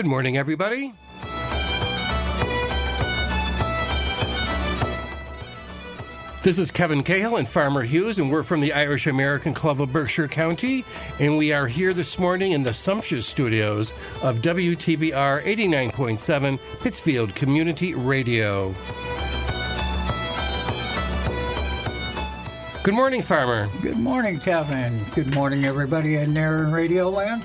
Good morning, everybody. This is Kevin Cahill and Farmer Hughes, and we're from the Irish American Club of Berkshire County, and we are here this morning in the sumptuous studios of WTBR 89.7 Pittsfield Community Radio. Good morning, Farmer. Good morning, Kevin. Good morning, everybody in there in Radio Land.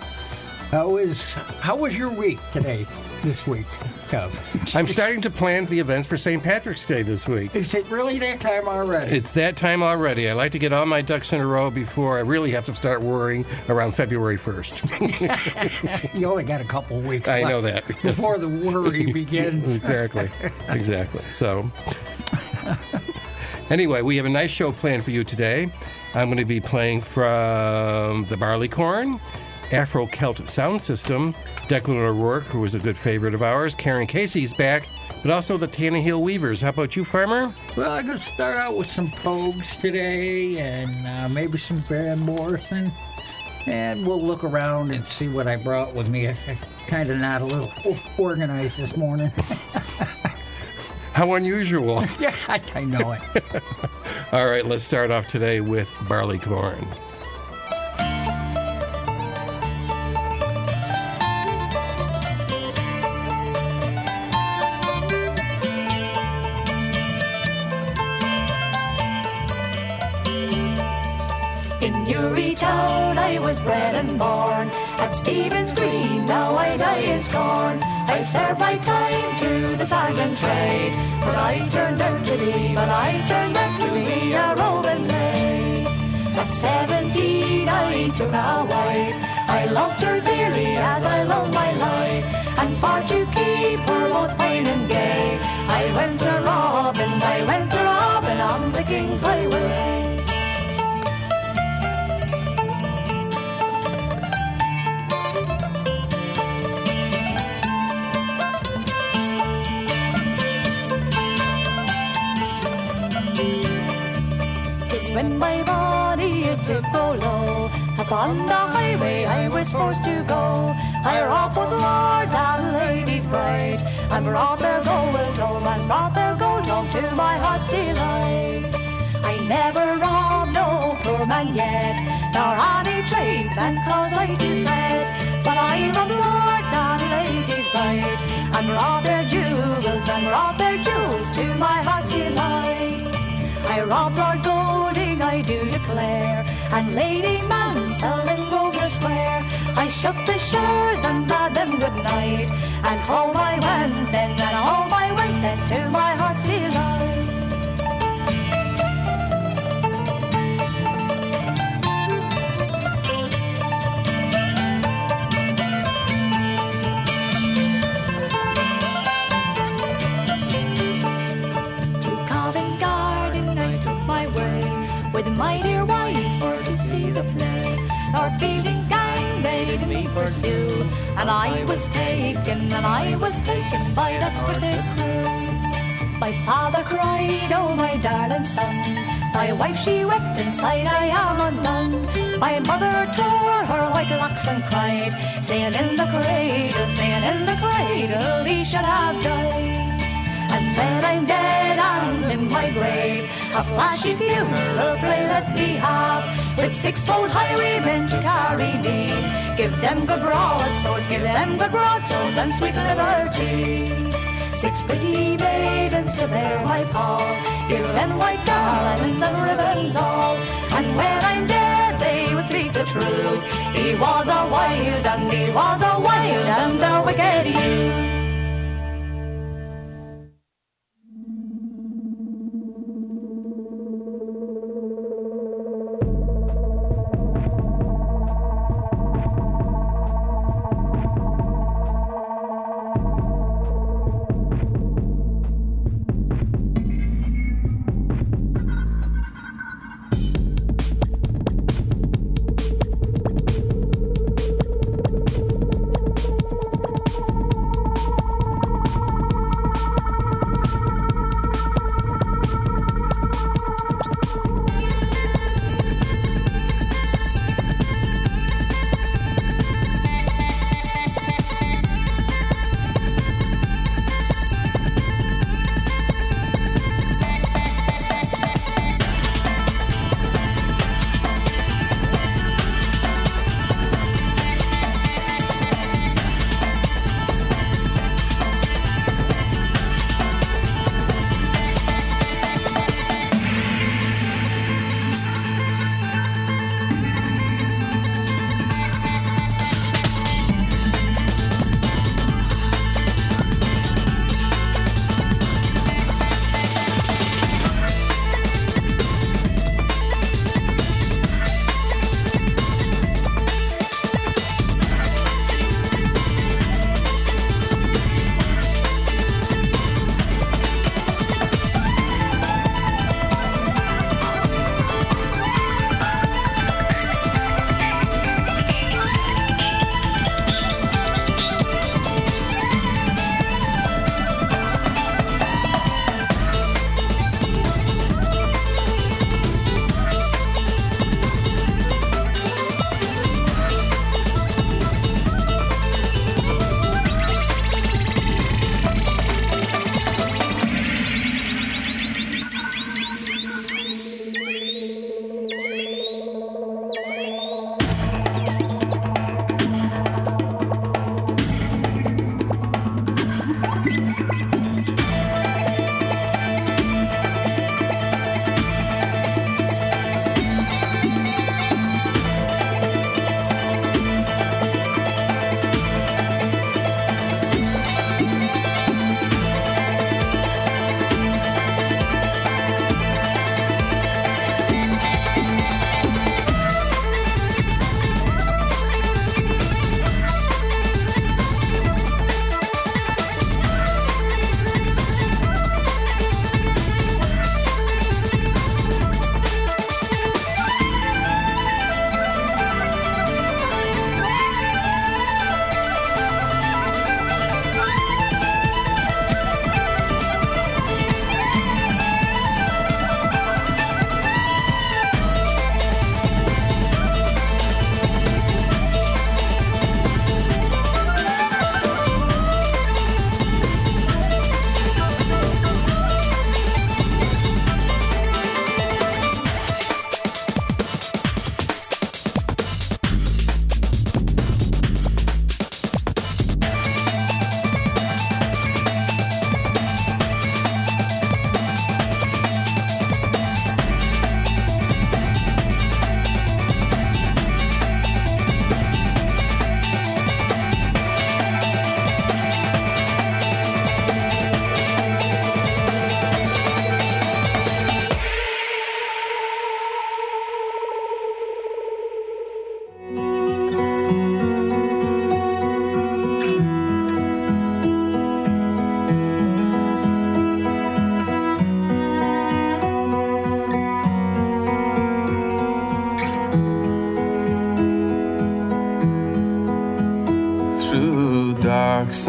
How is how was your week today? This week, Kev? I'm starting to plan the events for St. Patrick's Day this week. Is it really that time already? It's that time already. I like to get all my ducks in a row before I really have to start worrying around February 1st. you only got a couple weeks. I know that. before the worry begins. exactly. Exactly. So, anyway, we have a nice show planned for you today. I'm going to be playing from the Barleycorn, Afro Celt Sound System, Declan O'Rourke, who was a good favorite of ours, Karen Casey's back, but also the Tannahill Weavers. How about you, Farmer? Well, I'm going to start out with some Pogues today and uh, maybe some Van Morrison. And we'll look around and see what I brought with me. Kind of not a little organized this morning. How unusual. yeah, I, I know it. All right, let's start off today with Barleycorn. Served my time to the silent trade. But I turned out to be, but I turned out to be a roving maid. At seventeen I took a wife. I loved her dearly as I love my life. And for to keep her both fine and gay, I went to Robin, I went to Robin on the King's Highway. Upon the highway I was forced to go. I robbed both lords and ladies bright, and brought their gold home, and brought their gold home to my heart's delight. I never robbed no poor man yet, nor any tradesman cause I fret. But I robbed lords and ladies bright, and brought their jewels, and brought their jewels to my heart's delight. I robbed Lord Golding, I do declare, and Lady shut the shutters and bade them good night, and home I went then, and home I went then to my I was taken, and I was taken by the cursed crew. My father cried, oh my darling son. My wife she wept and sighed, I am undone. My mother tore her white locks and cried, saying in the cradle, saying in the cradle, he should have died. And when I'm dead and in my grave, a flashy funeral pray let me have, with six-fold highwaymen to carry me. Give them good broadswords, give them good broadswords and sweet liberty. Six pretty maidens to bear my pall, give them white garlands and ribbons all. And when I'm dead, they would speak the truth. He was a wild and he was a wild and a wicked youth.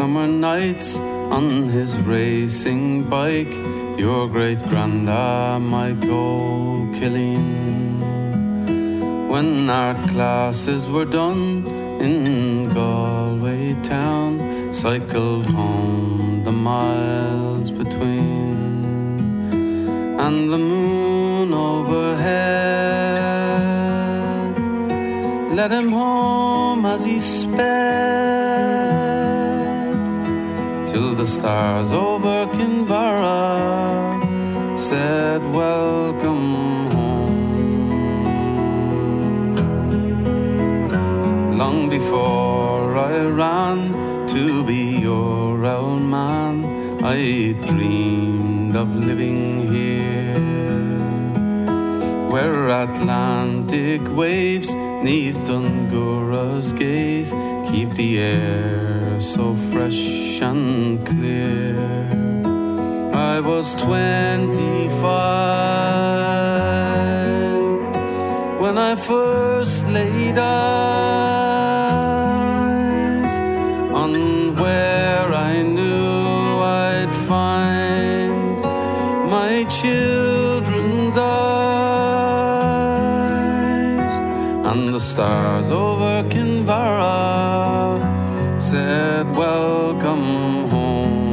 Summer nights on his racing bike. Your great granda might go killing. When art classes were done in Galway town, cycled home the miles between, and the moon overhead led him home as he sped the stars over Kinvara said, Welcome home. Long before I ran to be your old man, I dreamed of living here where Atlantic waves neath Dunguaire's gaze keep the air so fresh and clear. I was 25 when I first laid eyes on where I knew I'd find my children's eyes and the stars over Kinvara welcome home.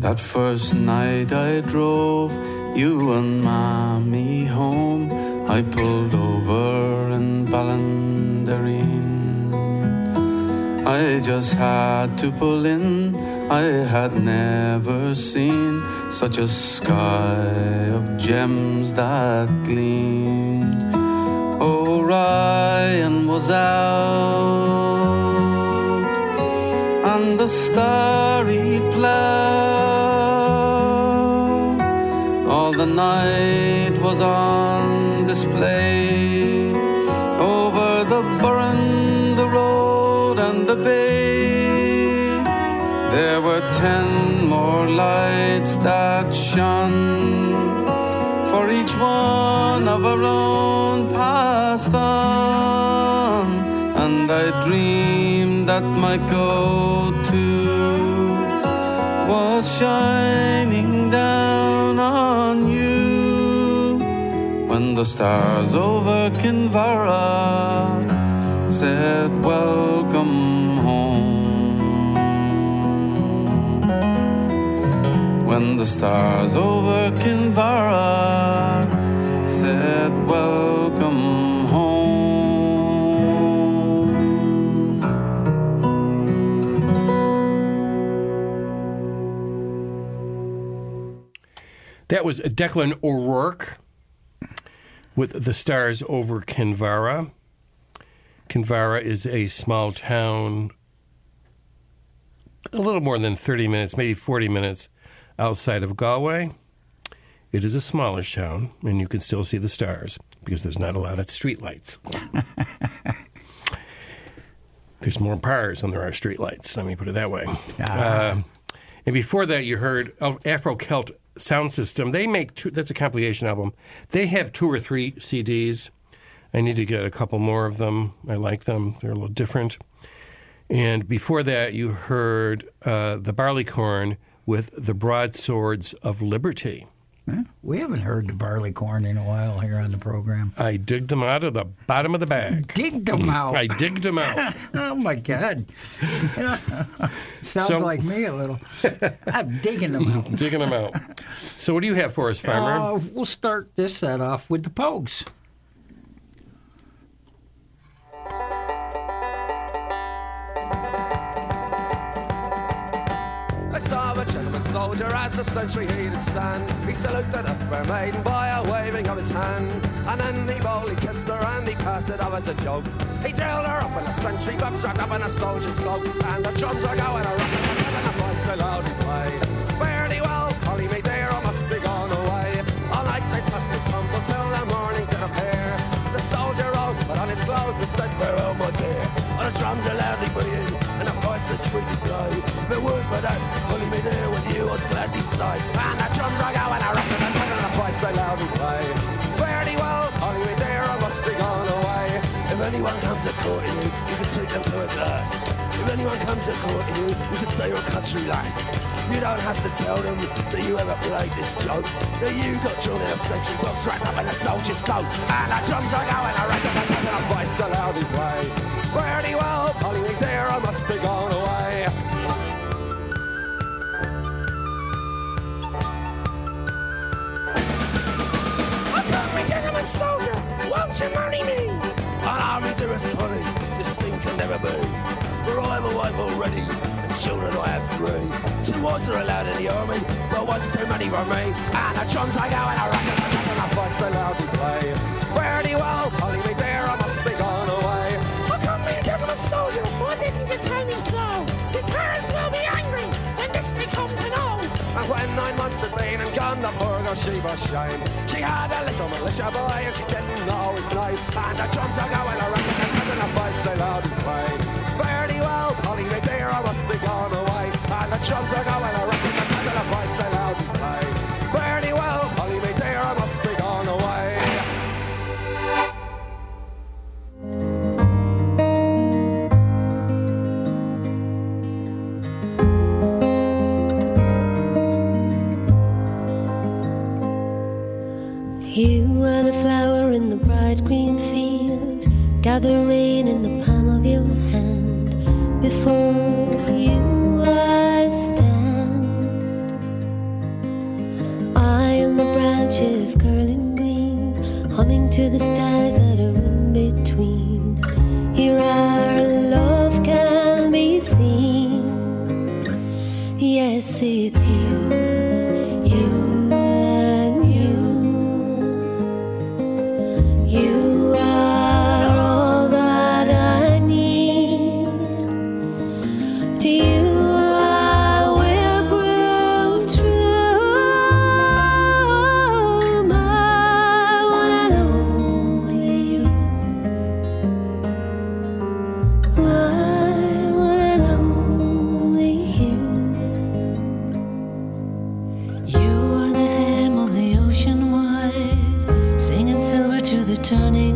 That first night I drove you and mommy home. I pulled over in Ballinderreen. I just had to pull in. I had never seen such a sky of gems that gleamed. Orion was out and the starry plough. The night was on display over the burren, the road, and the bay. There were ten more lights that shone for each one of our own passed on, and I dreamed that my go-to was shining down on you when the stars over Kinvara said welcome home. When the stars over Kinvara said welcome home. That was Declan O'Rourke with the stars over Kinvara. Kinvara is a small town, a little more than 30 minutes, maybe 40 minutes outside of Galway. It is a smallish town, and you can still see the stars because there's not a lot of streetlights. there's more bars than there are streetlights, let me put it that way. Uh, and before that, you heard Afro Celt Sound System. They make two, that's a compilation album. They have two or three CDs. I need to get a couple more of them. I like them, they're a little different. And before that, you heard uh, the Barleycorn with the Broadswords of Liberty. We haven't heard the barleycorn in a while here on the program. I digged them out of the bottom of the bag. Digged them out. I digged them out. oh my God! Sounds So- like me a little. I'm digging them out. digging them out. So, what do you have for us, Farmer? Uh, we'll start this set off with the Pogues. soldier as the sentry he did stand. He saluted a fair maiden by a waving of his hand. And then he boldly kissed her and he passed it off as a joke. He drilled her up in a sentry box, strapped up in a soldier's cloak. And the drums are going a rockin' and the boys still loudly play. Fare thee well, Polly, me dear, I must be gone away. All night they tossed and tumbled till the morning did appear. The soldier rose, but on his clothes and said, Farewell, my dear. And the drums are loudly beating, and the voice is sweetly blowing. The word for that, Polly, me dear, going, I reckon I'm taking the price they loudly play. Fairly well, Hollywood there, I must be gone away. If anyone comes a courting you, you can treat them to a glass. If anyone comes a courting you, you can say you're a country lass. You don't have to tell them that you ever played this joke. That you got drawn in a century box wrapped up in a soldier's coat. And the drums are going, I reckon I'm taking a voice to loudly play. Fairly well, Hollywood there, I must be gone away. Gentleman soldier, won't you marry me? Allow me dearest honey, this thing can never be. For I have a wife already, and children I have three. Two wives are allowed in the army, but one's too many for me. And the drums I go and I rock and I voice they loudly play. Fairly well, Hollywood And when nine months had been and gone, the poor girl, she was shame. She had a little militia boy and she didn't know his name. And the drums are going around and the voice they loudly play. Fairly well, Hollywood there, I must be gone away. And the drums are going around and the Gather rain in the palm of your hand. Before you I stand. I am the branches curling green, humming to the stars that are in between. Here our love can be seen. Yes, it's You are the hem of the ocean wide, singing silver to the turning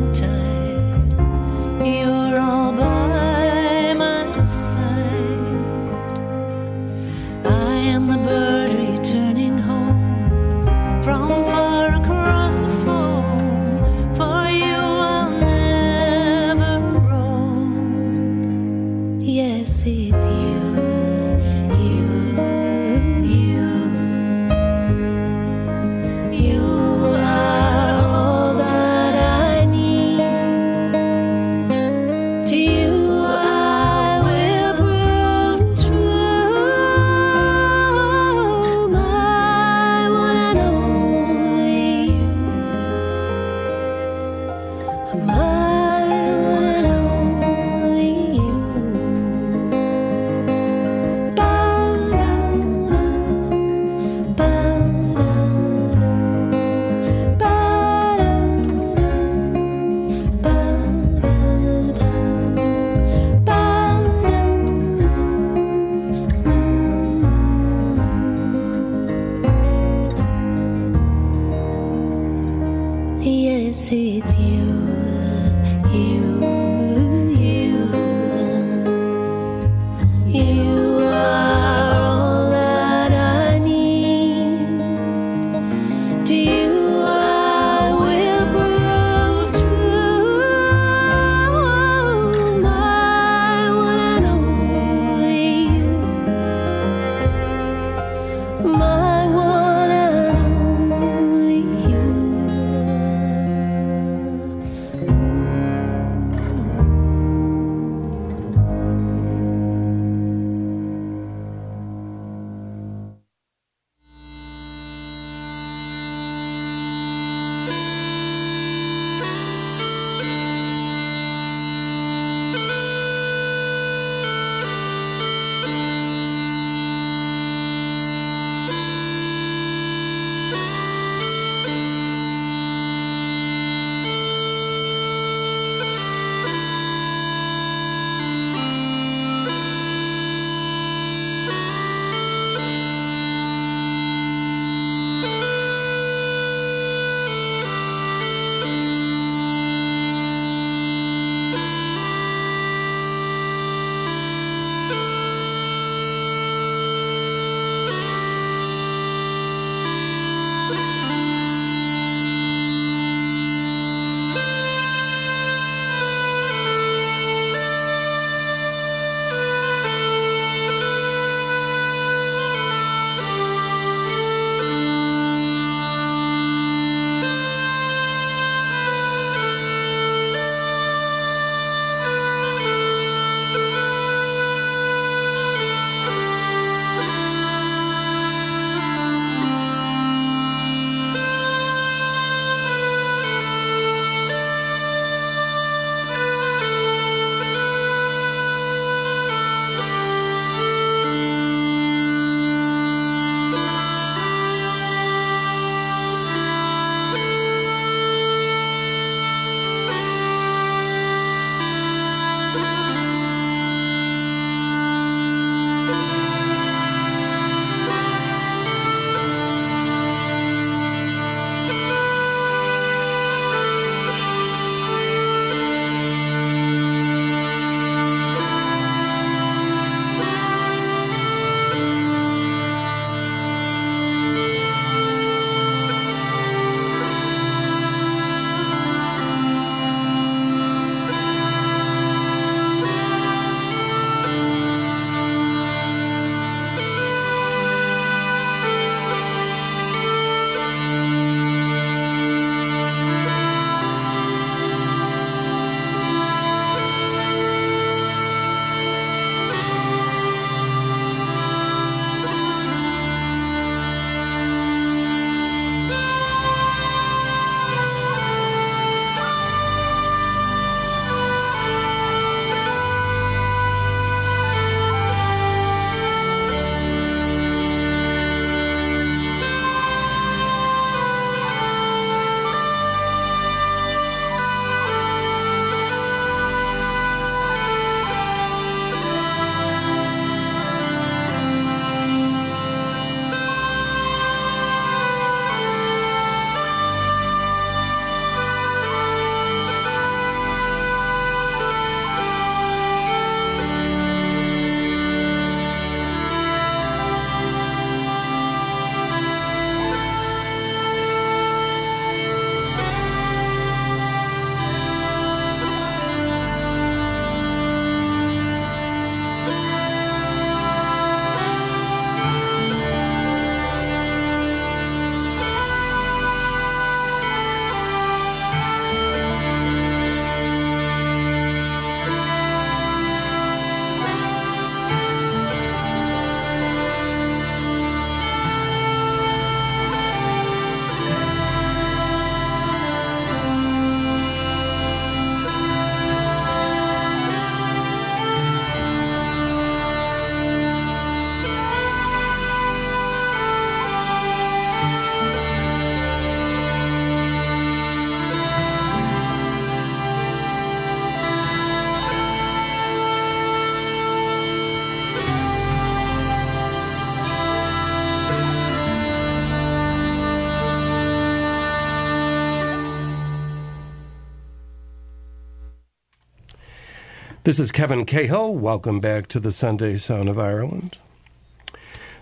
This is Kevin Cahill. Welcome back to the Sunday Sound of Ireland.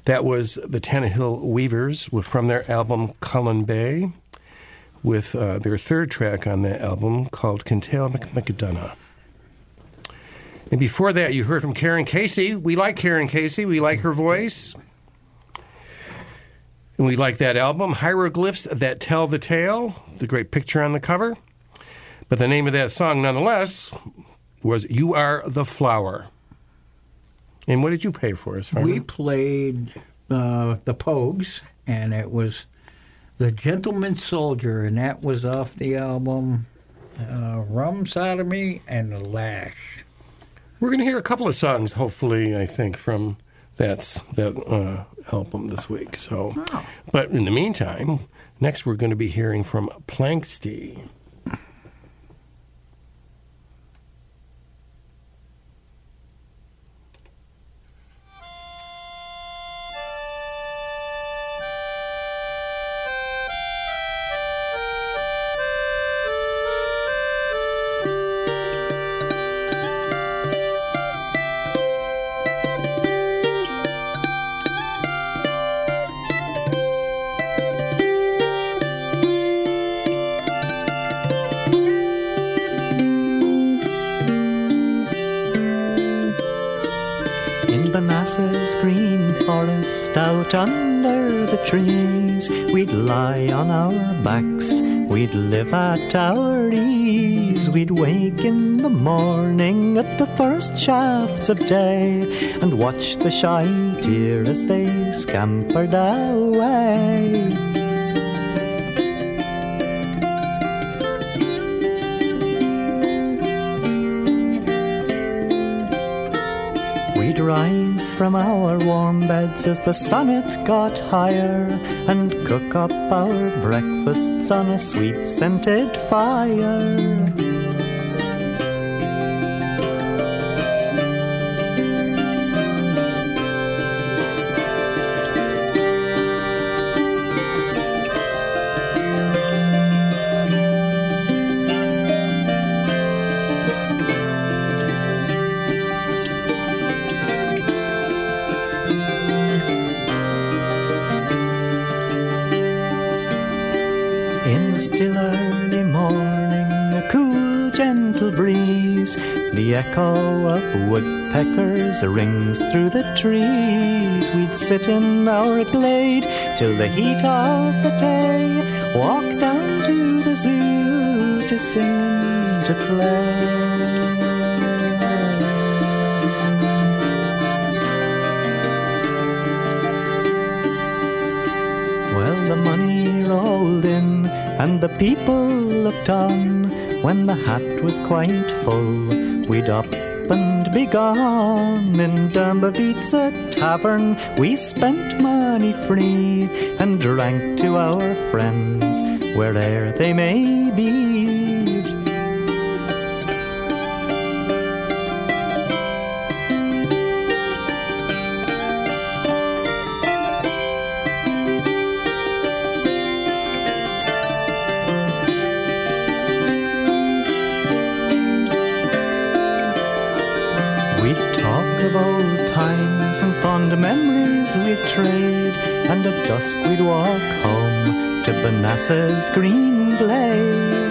That was the Tannahill Weavers from their album Cullen Bay, with uh, their third track on that album called Kintail McDonough. And before that, you heard from Karen Casey. We like Karen Casey. We like her voice. And we like that album, Hieroglyphs That Tell the Tale, the great picture on the cover. But the name of that song, nonetheless, was You Are the Flower. And what did you pay for us, We played uh, the Pogues, and it was The Gentleman Soldier, and that was off the album uh, Rum Sodomy and The Lash. We're going to hear a couple of songs, hopefully, I think, from that's that uh, album this week. So, but in the meantime, next we're going to be hearing from Planxty. Forest, out under the trees, we'd lie on our backs, we'd live at our ease. We'd wake in the morning at the first shafts of day and watch the shy deer as they scampered away. From our warm beds as the sun it got higher and cook up our breakfasts on a sweet scented fire. Woodpeckers rings through the trees. We'd sit in our glade till the heat of the day, walk down to the zoo to sing, to play. Well, the money rolled in, and the people looked on. When the hat was quite full, we'd up and be gone. In Dâmbovița tavern, we spent money free and drank to our friends, where'er they may be. Dusk we'd walk home to Baneasa's green glade.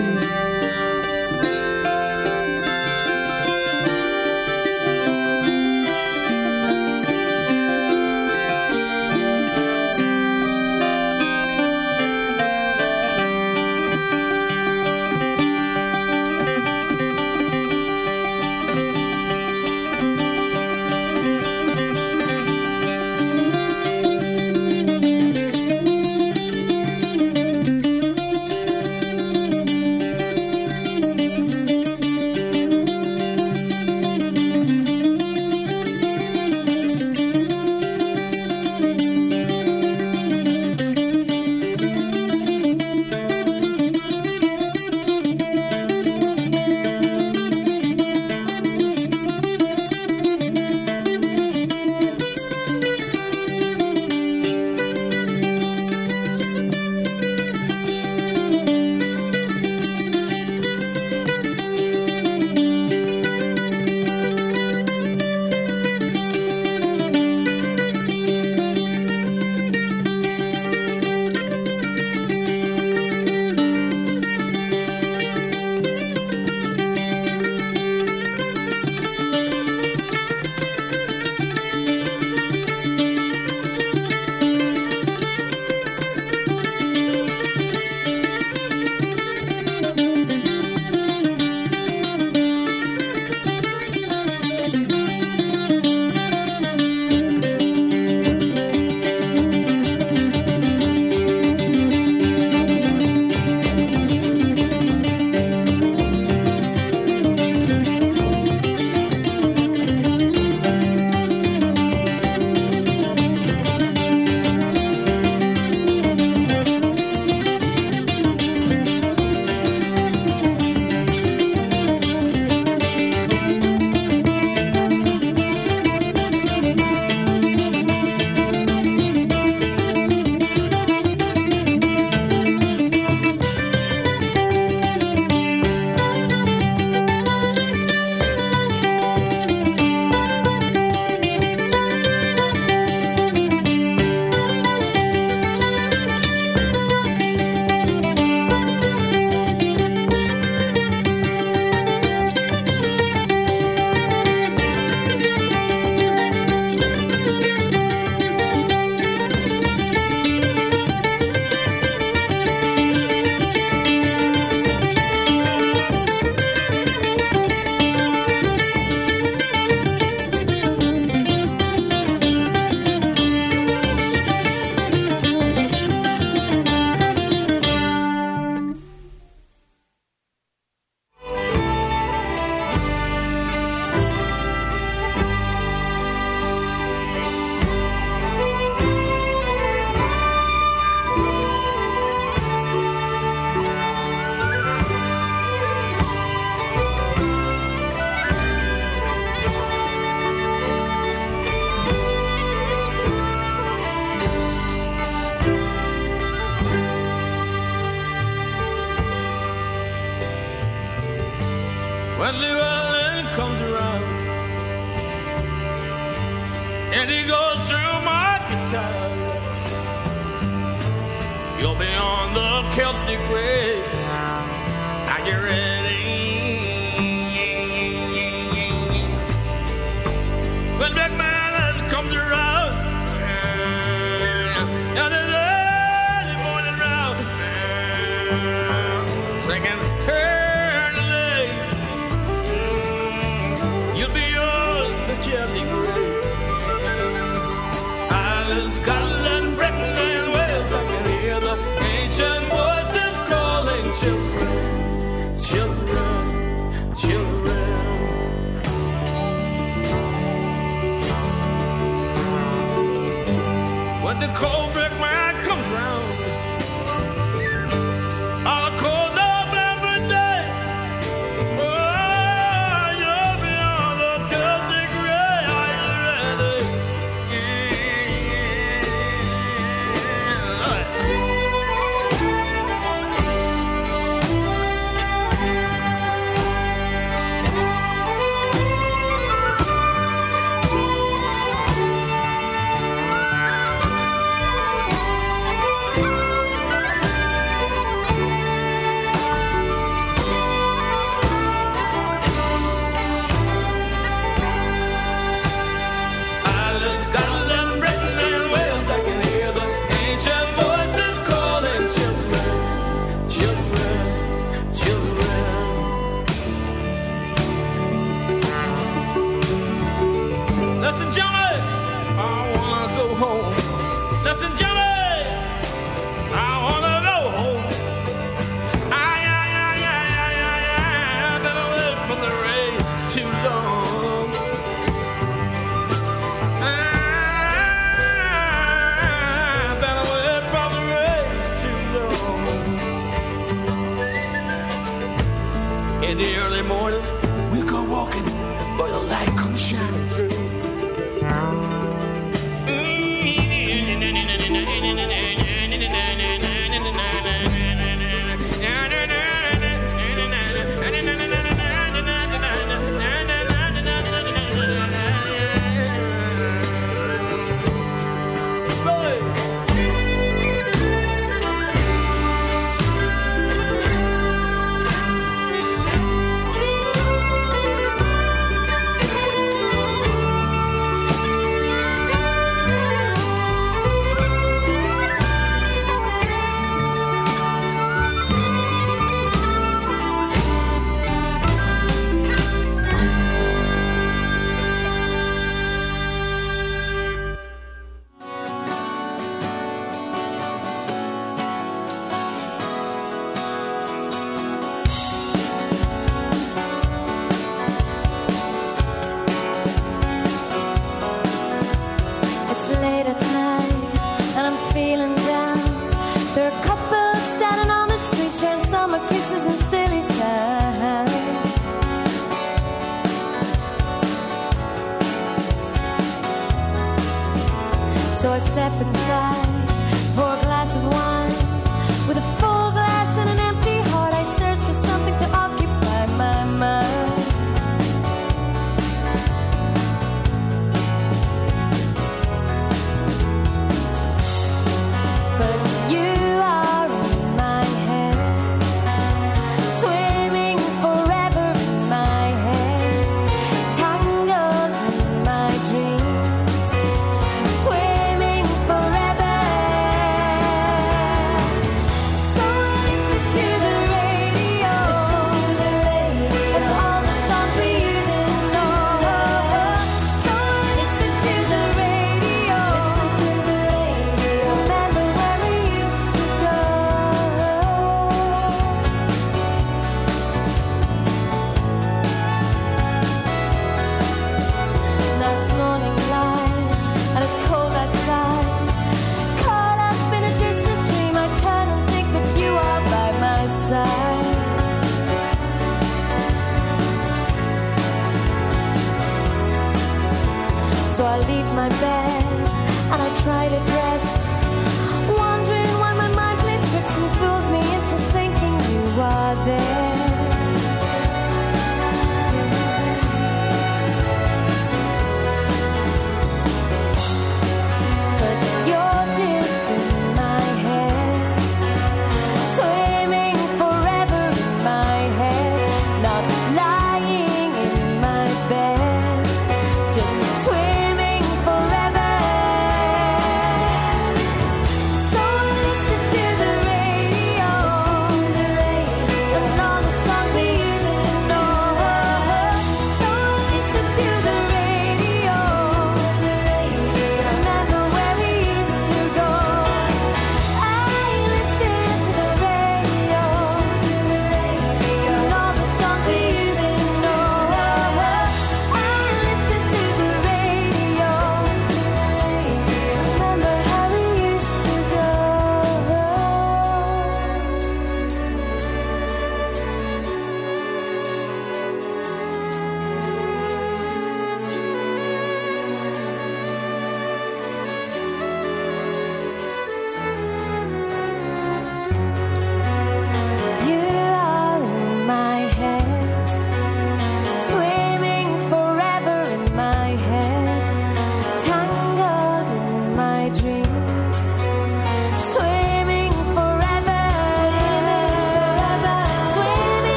So I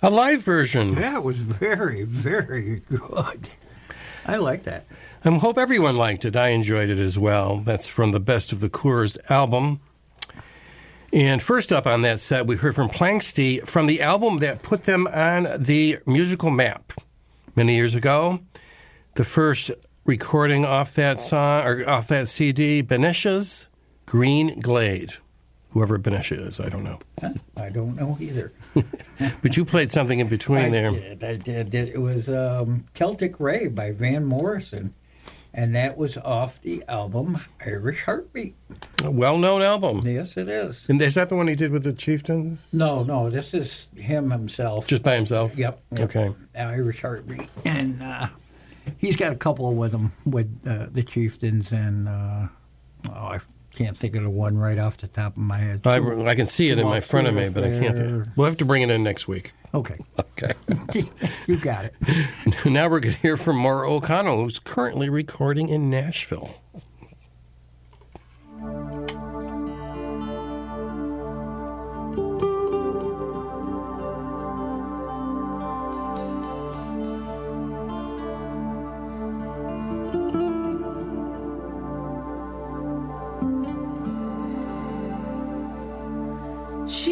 A live version. That was very, very good. I like that. I hope everyone liked it. I enjoyed it as well. That's from the Best of the Coors album. And first up on that set, we heard from Planxty from the album that put them on the musical map many years ago. The first recording off that song or off that CD, Baneasa's Green Glade. Whoever Baneasa is, I don't know. I don't know either. But you played something in between I there. did. I did. It was um, Celtic Ray by Van Morrison, and that was off the album Irish Heartbeat. A well known album. Yes, it is. And is that the one he did with the Chieftains? No, no, this is him himself. Just by himself? Yep. yep. Okay. Irish Heartbeat, and uh, he's got a couple with him with uh, the Chieftains, and uh, oh, I can't think of the one right off the top of my head. I, I can see it in my front of me, but I can't. Think. We'll have to bring it in next week. Okay, Okay. you got it. now we're going to hear from Maura O'Connell, who's currently recording in Nashville.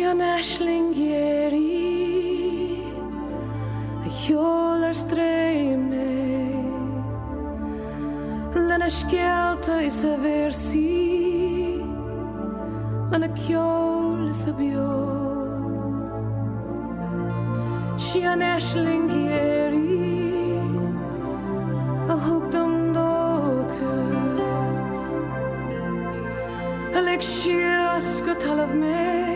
Sian Ashlingeri er a hjólar streymi Lena skjálta i sa versi kjól sa bjó Sian Ashlingeri a hugdum dokas Alex Shias go tal of me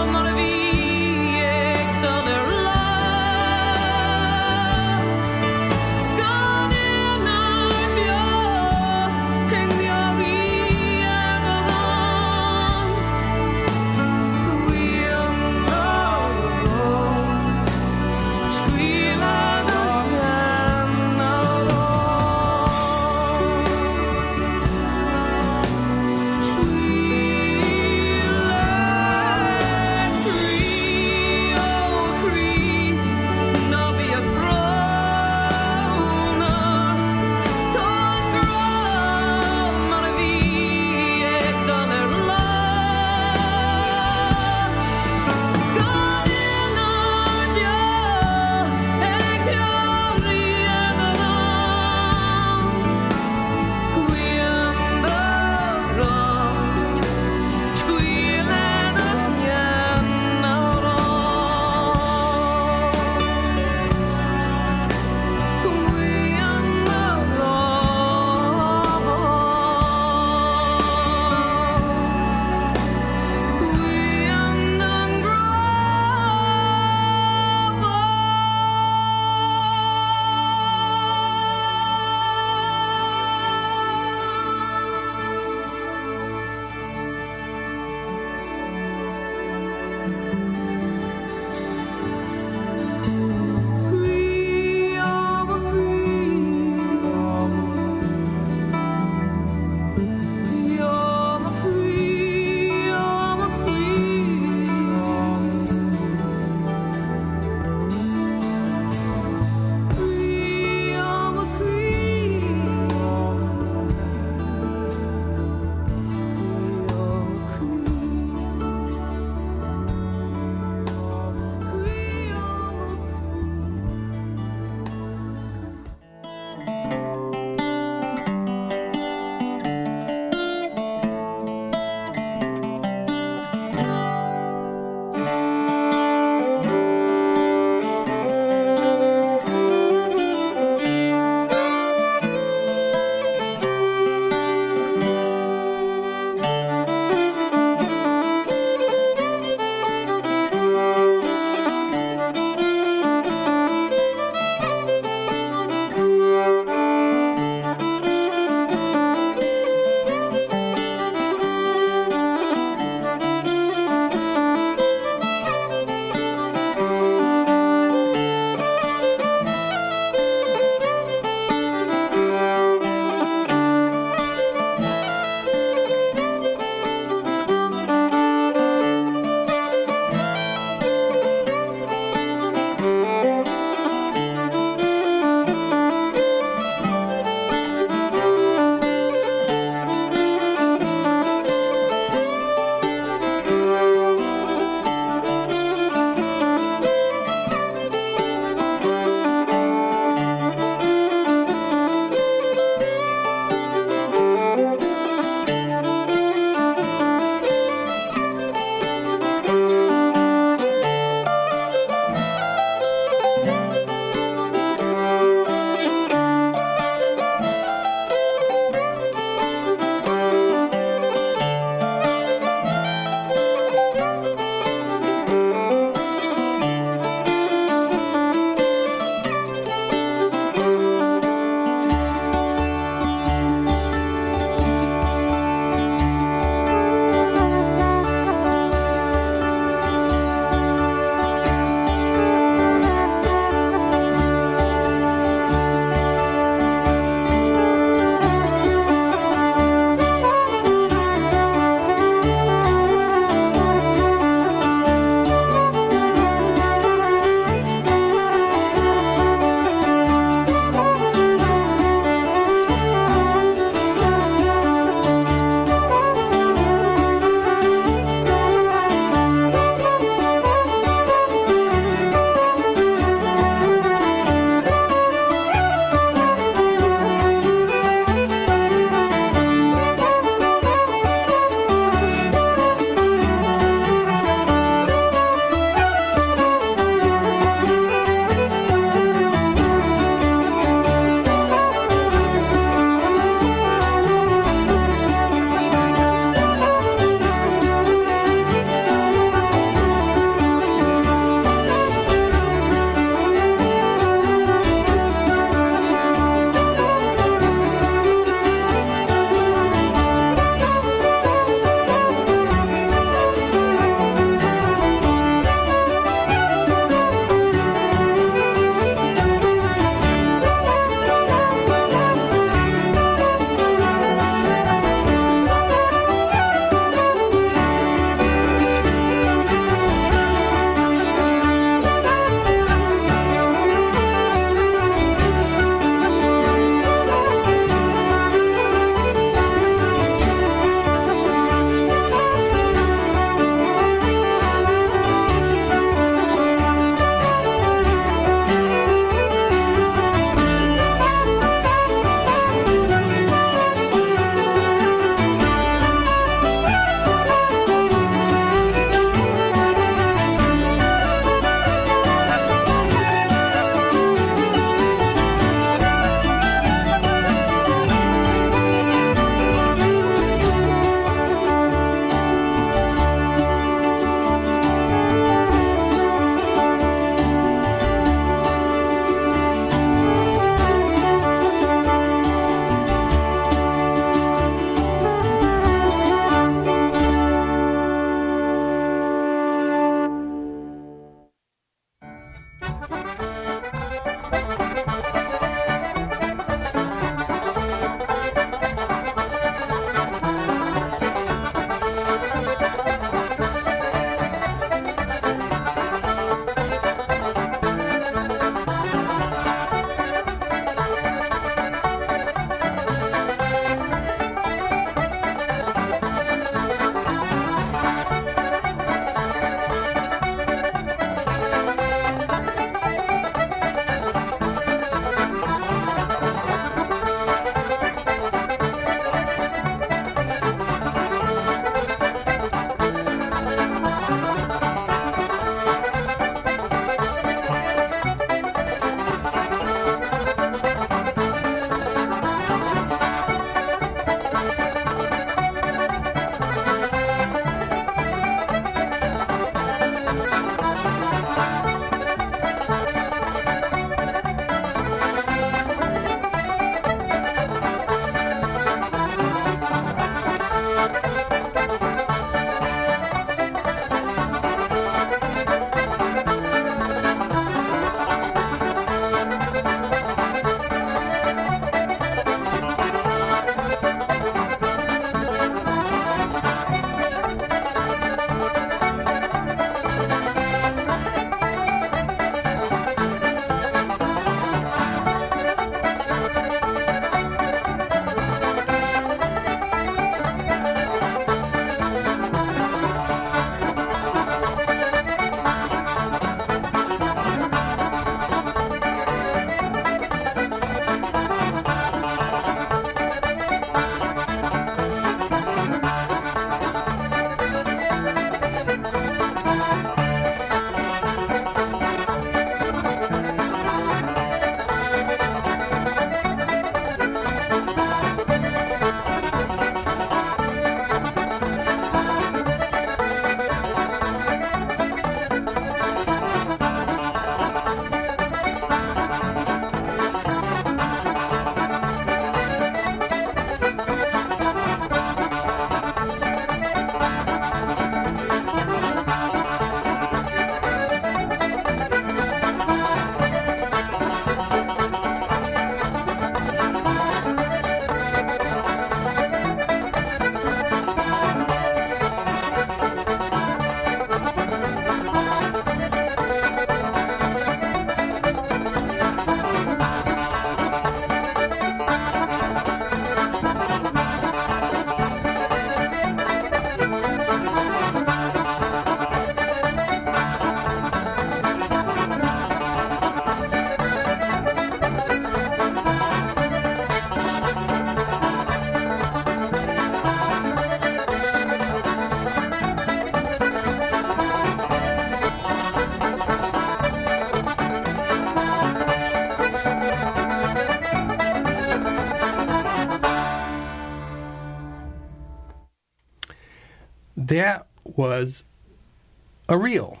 a reel,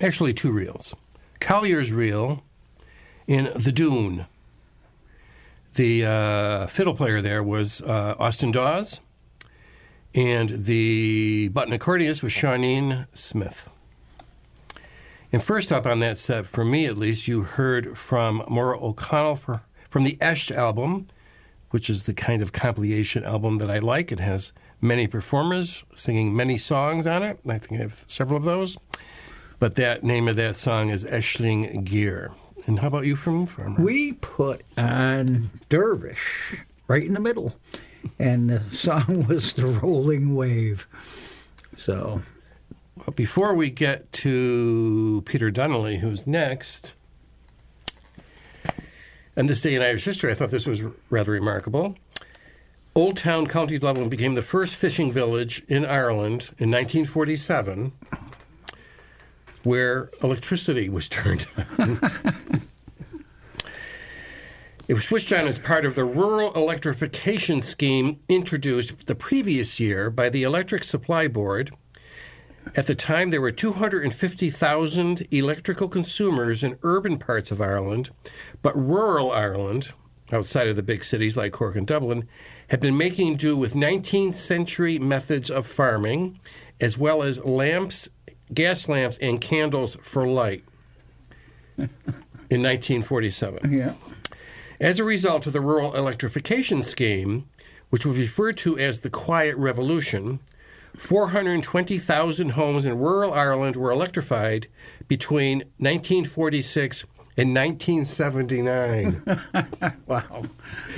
actually two reels. Collier's reel in The Dune. The uh, fiddle player there was uh, Austin Dawes, and the button accordionist was Shawneen Smith. And first up on that set, for me at least, you heard from Maura O'Connell for, from the Eshed album, which is the kind of compilation album that I like. It has many performers singing many songs on it. I think I have several of those. But that name of that song is Eschling Gear. And how about you from Farmer? We put on Dervish right in the middle, and the song was The Rolling Wave. So, Well, before we get to Peter Donnelly, who's next, on this day in Irish history, I thought this was rather remarkable. Old Town, County Dublin became the first fishing village in Ireland in 1947 where electricity was turned on. it was switched on as part of the rural electrification scheme introduced the previous year by the Electric Supply Board. At the time, there were 250,000 electrical consumers in urban parts of Ireland, but rural Ireland, outside of the big cities like Cork and Dublin, had been making do with 19th century methods of farming, as well as lamps, gas lamps, and candles for light in 1947. yeah. As a result of the rural electrification scheme, which was referred to as the Quiet Revolution, 420,000 homes in rural Ireland were electrified between 1946 and 1979. Wow.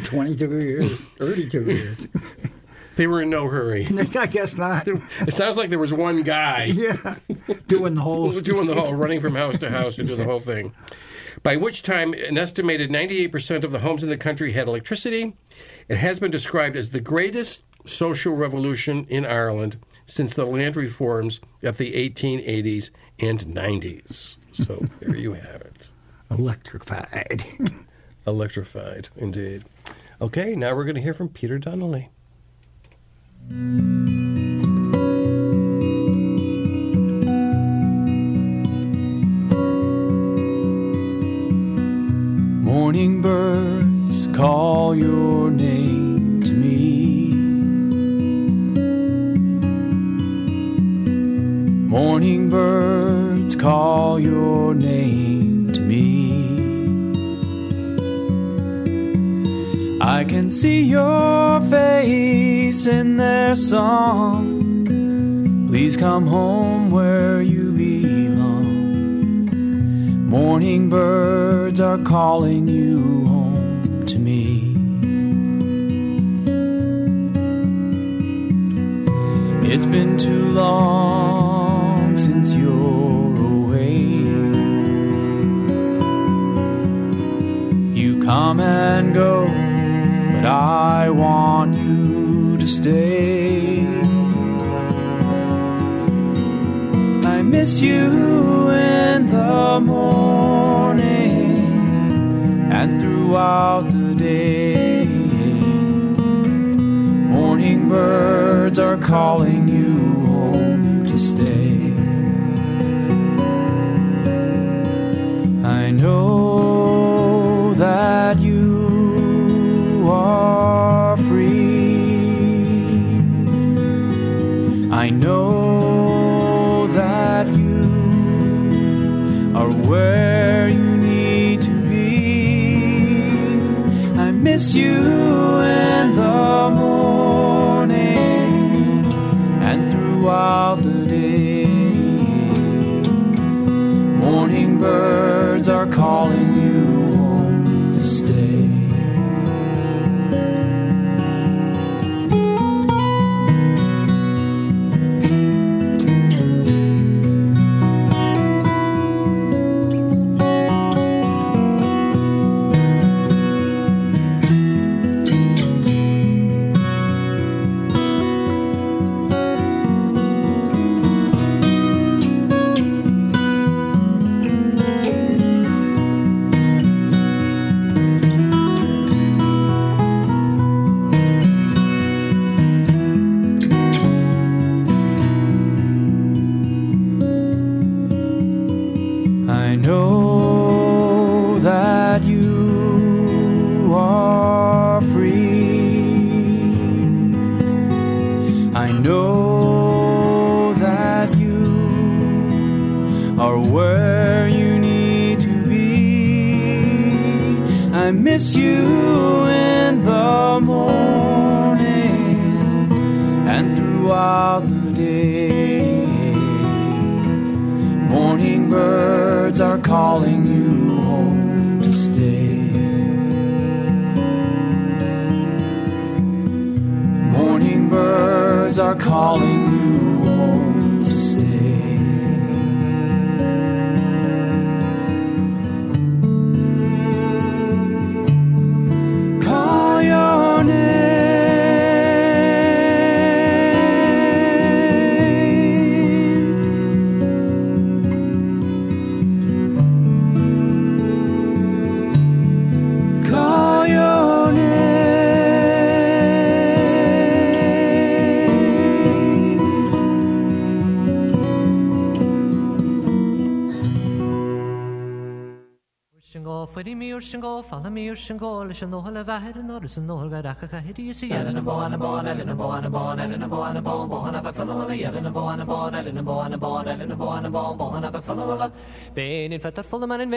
22 years, 32 years. they were in no hurry. I guess not. It sounds like there was one guy Yeah. Doing the whole. doing the whole running from house to house to do the whole thing. By which time, an estimated 98% of the homes in the country had electricity. It has been described as the greatest social revolution in Ireland since the land reforms of the 1880s and 90s. So there you have it. Electrified. Electrified, indeed. Okay, now we're going to hear from Peter Donnelly. Morning birds call your name to me. Morning birds call your name I can see your face in their song. Please come home where you belong. Morning birds are calling you home to me. It's been too long since you're away. You come and go, but I want you to stay. I miss you in the morning and throughout the day. Morning birds are calling you home to stay. I know miss you follow me or Shingo, Lishan no Hala Vahid and Notice and no Holgaraka Hidi, you see Ellen and Bon and Bon, Ellen and Bon and Bon, Ellen and Bon and Bon, Bon of a fellow, Ellen and Bon and Bon, Ellen and Bon and Bon, Ellen and Bon and Bon, Bon of a fellow. Vein in Fetter full of man in vain, in Fetter full of man in Newell and back on the Mad Vein, in Midgresser and Iding, Namarik Natini and see Ellen and Bon and Bon, Ellen and Bon and Bon, Ellen and Bon and Bon, Bon of a fellow, Ellen and Bon and Bon, Ellen and Bon and Bon, Ellen and Bon and Bon, Bon of a fellow. I do she that in the show, I do she that in the show, I do she that in the show, vein in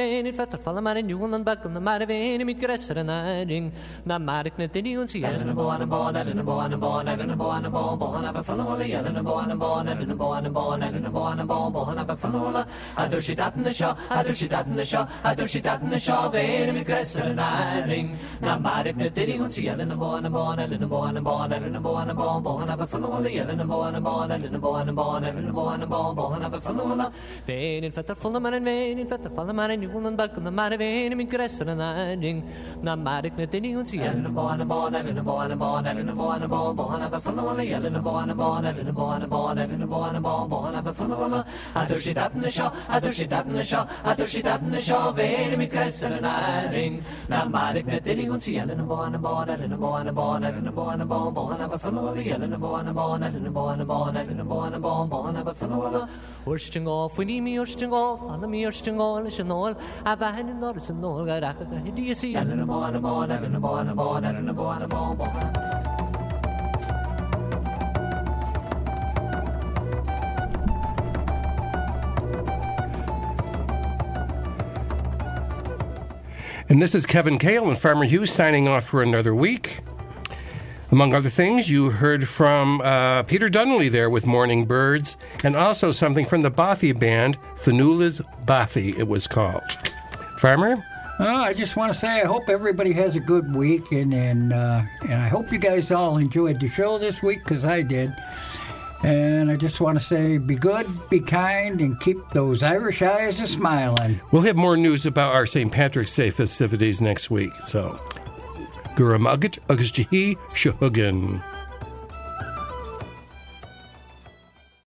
Midgresser and Iding, Namarik Natini and see Ellen and Bon and Bon, Ellen and Bon and Bon, Ellen and Bon and Bon, Bon of a fellow, Ellen and Bon and Bon, Ellen and Bon and Bon, Ellen and Bon and Bon, Bon of a fellow. Vein in Fetter full of man in vain, in Fetter full of man in Newell and back on the Mad Vein, in Midgresser and Iding, Namarik Natini and see Ellen and Bon and Bon, Ellen and Bon and Bon, Ellen and Bon and Bon, Bon of a fellow, Ellen and Bon and Bon, Ellen and Bon and Bon, Ellen and Bon and Bon, Bon of a fellow. I do she that in the show, I do she that in the show, I do she that in the show, vein in Midgresser and Iding, Namarik Natini and see Ellen and Bon and Bon, Ellen and Bon and Bon, Ellen and Bon and Bon, Bon of a fellow, Ellen and Bon and Bon, Ellen and Bon and Bon, Ellen and Bon and Bon, Bon of a fellow. Ursting off, we need me ursting off, follow me ursting all, listen all, I've a hand in Norris and all, got a do you see Ellen and Bon and Bon, Ellen and Bon and Bon, Ellen and Bon and Bon, Bon. And this is Kevin Kale and Farmer Hughes signing off for another week. Among other things, you heard from uh, Peter Donnelly there with Morning Birds, and also something from the Bothy band, Fanula's Bothy, it was called. Farmer? Well, I just want to say I hope everybody has a good week, and and, uh, and I hope you guys all enjoyed the show this week because I did. And I just want to say be good, be kind, and keep those Irish eyes a smiling. We'll have more news about our St. Patrick's Day festivities next week. So, Gura Mugget, Agus Jahi, Shahugan.